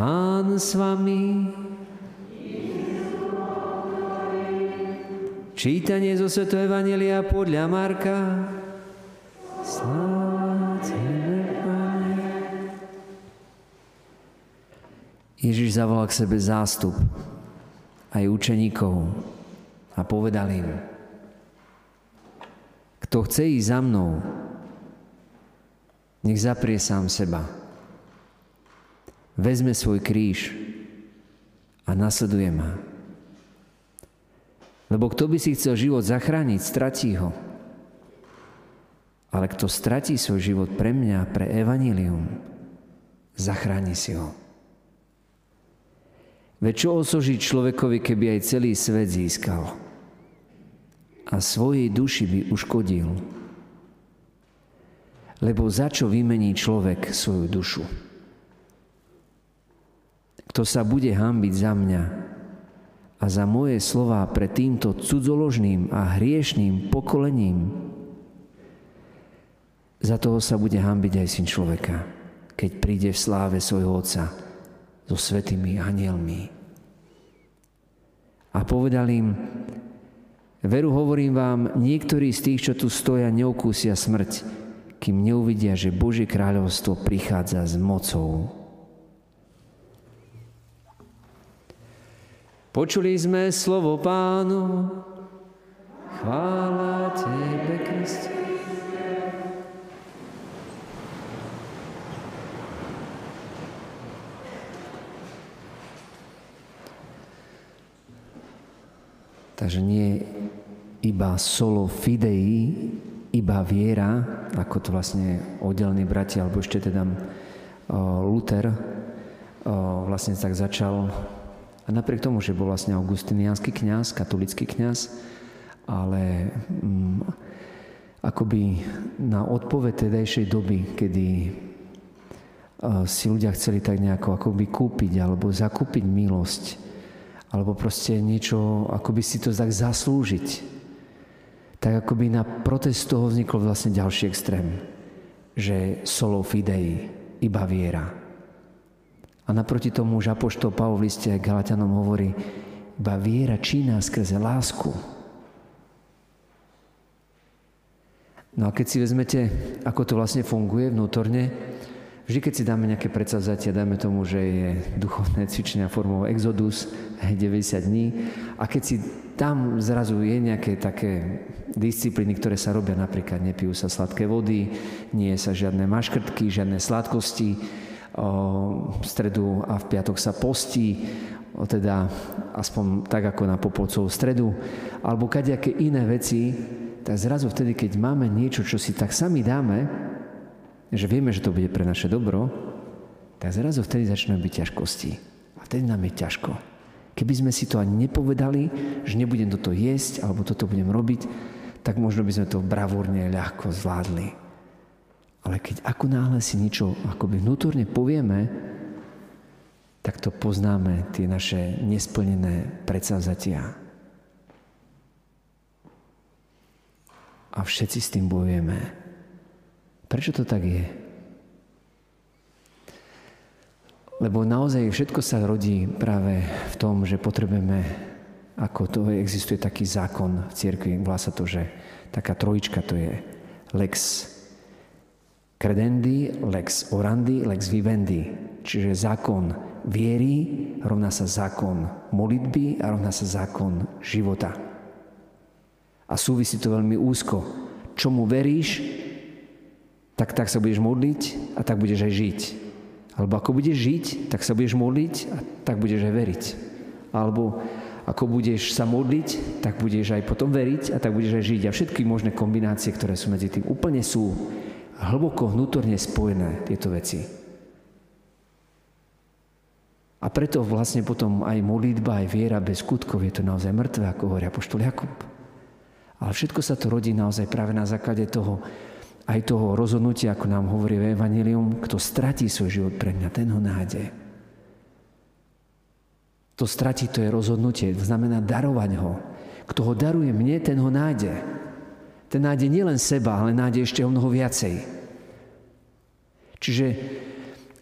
Pán s vami. Čítanie zo Sv. Evangelia podľa Marka. Ježiš zavolal k sebe zástup aj učeníkov a povedal im, kto chce ísť za mnou, nech zaprie sám seba. Vezme svoj kríž a nasleduje ma. Lebo kto by si chcel život zachrániť, stratí ho. Ale kto stratí svoj život pre mňa, pre evanílium, zachráni si ho. Veď čo osoží človekovi, keby aj celý svet získal a svojej duši by uškodil? Lebo za čo vymení človek svoju dušu? Kto sa bude hambiť za mňa a za moje slova pred týmto cudzoložným a hriešným pokolením, za toho sa bude hambiť aj syn človeka, keď príde v sláve svojho Otca so svetými anielmi. A povedal im, veru hovorím vám, niektorí z tých, čo tu stoja, neokúsia smrť, kým neuvidia, že Božie kráľovstvo prichádza s mocou. Počuli sme slovo pánu. Chvála Tebe, Kriste. Takže nie iba solo fidei, iba viera, ako to vlastne oddelený bratia, alebo ešte teda Luther vlastne tak začal. A napriek tomu, že bol vlastne augustiniánsky kňaz, katolický kňaz, ale mm, akoby na odpoveď tedajšej doby, kedy si ľudia chceli tak nejako akoby kúpiť alebo zakúpiť milosť, alebo proste niečo, ako by si to tak zaslúžiť. Tak ako by na protest toho vznikol vlastne ďalší extrém, že solo fidei, iba viera. A naproti tomu už Apoštol Pavol v liste Galatianom hovorí, iba viera čína skrze lásku. No a keď si vezmete, ako to vlastne funguje vnútorne, Vždy, keď si dáme nejaké predsavzatia, dáme tomu, že je duchovné cvičenia formou exodus, 90 dní, a keď si tam zrazu je nejaké také disciplíny, ktoré sa robia, napríklad nepijú sa sladké vody, nie sa žiadne maškrtky, žiadne sladkosti, v stredu a v piatok sa postí, teda aspoň tak ako na Popolcovú stredu, alebo kadejaké iné veci, tak zrazu vtedy, keď máme niečo, čo si tak sami dáme, že vieme, že to bude pre naše dobro, tak zrazu vtedy začnú byť ťažkosti. A vtedy nám je ťažko. Keby sme si to ani nepovedali, že nebudem toto jesť, alebo toto budem robiť, tak možno by sme to bravúrne ľahko zvládli. Ale keď ako náhle si niečo akoby vnútorne povieme, tak to poznáme, tie naše nesplnené predsavzatia. A všetci s tým bojujeme. Prečo to tak je? Lebo naozaj všetko sa rodí práve v tom, že potrebujeme, ako to existuje taký zákon v cirkvi, volá sa to, že taká trojička to je lex credendi, lex orandi, lex vivendi. Čiže zákon viery rovná sa zákon modlitby a rovná sa zákon života. A súvisí to veľmi úzko. Čomu veríš, tak, tak sa budeš modliť a tak budeš aj žiť. Alebo ako budeš žiť, tak sa budeš modliť a tak budeš aj veriť. Alebo ako budeš sa modliť, tak budeš aj potom veriť a tak budeš aj žiť. A všetky možné kombinácie, ktoré sú medzi tým, úplne sú hlboko vnútorne spojené tieto veci. A preto vlastne potom aj modlitba, aj viera bez skutkov je to naozaj mŕtve, ako hovorí apoštol Jakub. Ale všetko sa to rodí naozaj práve na základe toho, aj toho rozhodnutia, ako nám hovorí v Evangelium, kto stratí svoj život pre mňa, ten ho nájde. To stratí, to je rozhodnutie, to znamená darovať ho. Kto ho daruje mne, ten ho nájde. Ten nájde nielen seba, ale nájde ešte o mnoho viacej. Čiže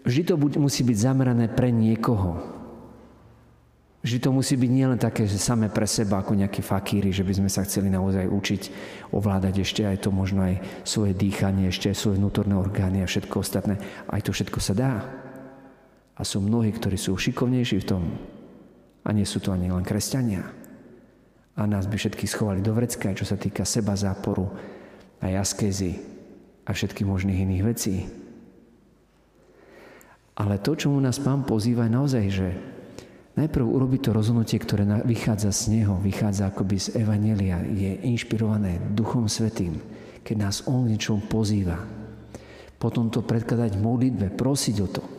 vždy to musí byť zamerané pre niekoho. Vždy to musí byť nielen také, že samé pre seba, ako nejakí fakíry, že by sme sa chceli naozaj učiť ovládať ešte aj to možno aj svoje dýchanie, ešte aj svoje vnútorné orgány a všetko ostatné. Aj to všetko sa dá. A sú mnohí, ktorí sú šikovnejší v tom. A nie sú to ani len kresťania. A nás by všetky schovali do vrecka, čo sa týka seba záporu a askézy a všetkých možných iných vecí. Ale to, čomu nás pán pozýva, je naozaj, že najprv urobiť to rozhodnutie, ktoré vychádza z Neho, vychádza akoby z Evanelia, je inšpirované Duchom Svetým, keď nás On niečom pozýva. Potom to predkladať v modlitbe, prosiť o to.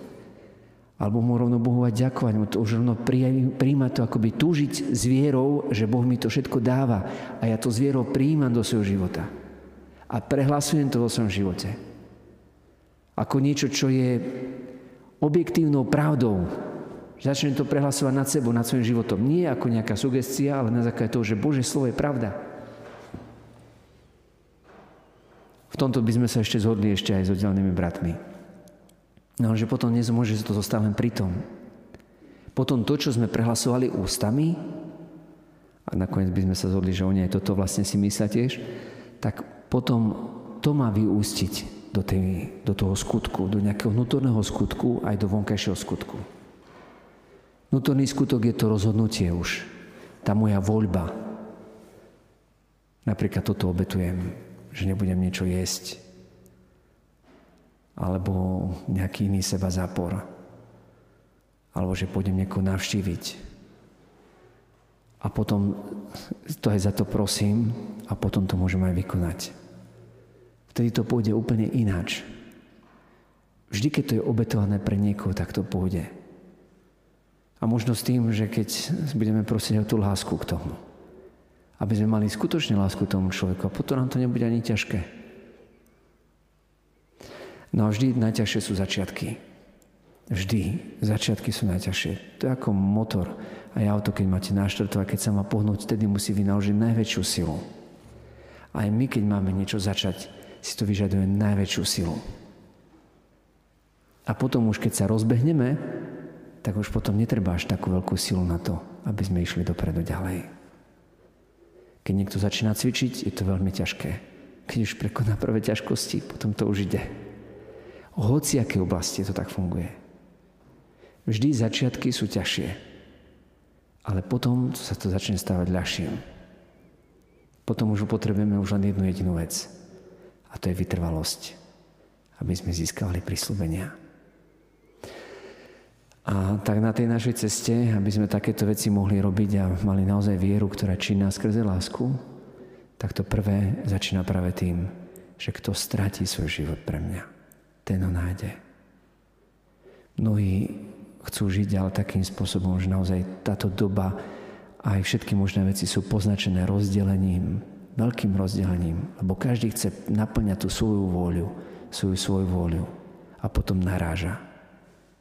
Alebo mu rovno Bohu aj ďakovať, mu to už rovno príjmať to, akoby túžiť s vierou, že Boh mi to všetko dáva a ja to s vierou príjmam do svojho života. A prehlasujem to vo svojom živote. Ako niečo, čo je objektívnou pravdou, Začnem to prehlasovať nad sebou, nad svojim životom. Nie ako nejaká sugestia, ale na základe toho, že Bože slovo je pravda. V tomto by sme sa ešte zhodli ešte aj s oddelnými bratmi. No že potom nezmôže to zostať len pri tom. Potom to, čo sme prehlasovali ústami, a nakoniec by sme sa zhodli, že oni aj toto vlastne si myslia tiež, tak potom to má vyústiť do, tej, do toho skutku, do nejakého vnútorného skutku, aj do vonkajšieho skutku. Vnútorný skutok je to rozhodnutie už. Tá moja voľba. Napríklad toto obetujem, že nebudem niečo jesť. Alebo nejaký iný seba zápor. Alebo že pôjdem niekoho navštíviť. A potom to aj za to prosím a potom to môžem aj vykonať. Vtedy to pôjde úplne ináč. Vždy, keď to je obetované pre niekoho, tak to pôjde. A možno s tým, že keď budeme prosiť o tú lásku k tomu. Aby sme mali skutočne lásku tomu človeku. A potom nám to nebude ani ťažké. No a vždy najťažšie sú začiatky. Vždy. Začiatky sú najťažšie. To je ako motor. A auto, keď máte naštartovať, keď sa má pohnúť, vtedy musí vynaložiť najväčšiu silu. Aj my, keď máme niečo začať, si to vyžaduje najväčšiu silu. A potom už, keď sa rozbehneme, tak už potom netreba až takú veľkú silu na to, aby sme išli dopredu ďalej. Keď niekto začína cvičiť, je to veľmi ťažké. Keď už prekoná prvé ťažkosti, potom to už ide. O hociaké oblasti to tak funguje. Vždy začiatky sú ťažšie, ale potom sa to začne stávať ľahším. Potom už potrebujeme už len jednu jedinú vec. A to je vytrvalosť, aby sme získali prísľubenia. A tak na tej našej ceste, aby sme takéto veci mohli robiť a mali naozaj vieru, ktorá činná skrze lásku, tak to prvé začína práve tým, že kto stratí svoj život pre mňa, ten nájde. Mnohí chcú žiť ale takým spôsobom, že naozaj táto doba aj všetky možné veci sú poznačené rozdelením, veľkým rozdelením, lebo každý chce naplňať tú svoju vôľu, svoju svoju vôľu a potom naráža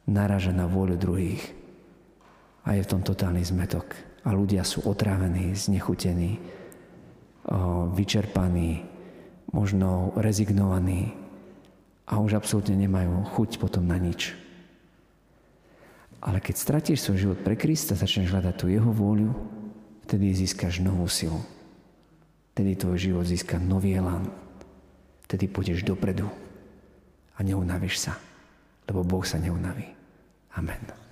naraža na vôľu druhých. A je v tom totálny zmetok. A ľudia sú otrávení, znechutení, vyčerpaní, možno rezignovaní a už absolútne nemajú chuť potom na nič. Ale keď stratíš svoj život pre Krista, začneš hľadať tú jeho vôľu, vtedy získaš novú silu. Vtedy tvoj život získa nový elán. Vtedy pôjdeš dopredu a neunavíš sa, lebo Boh sa neunaví. Amen.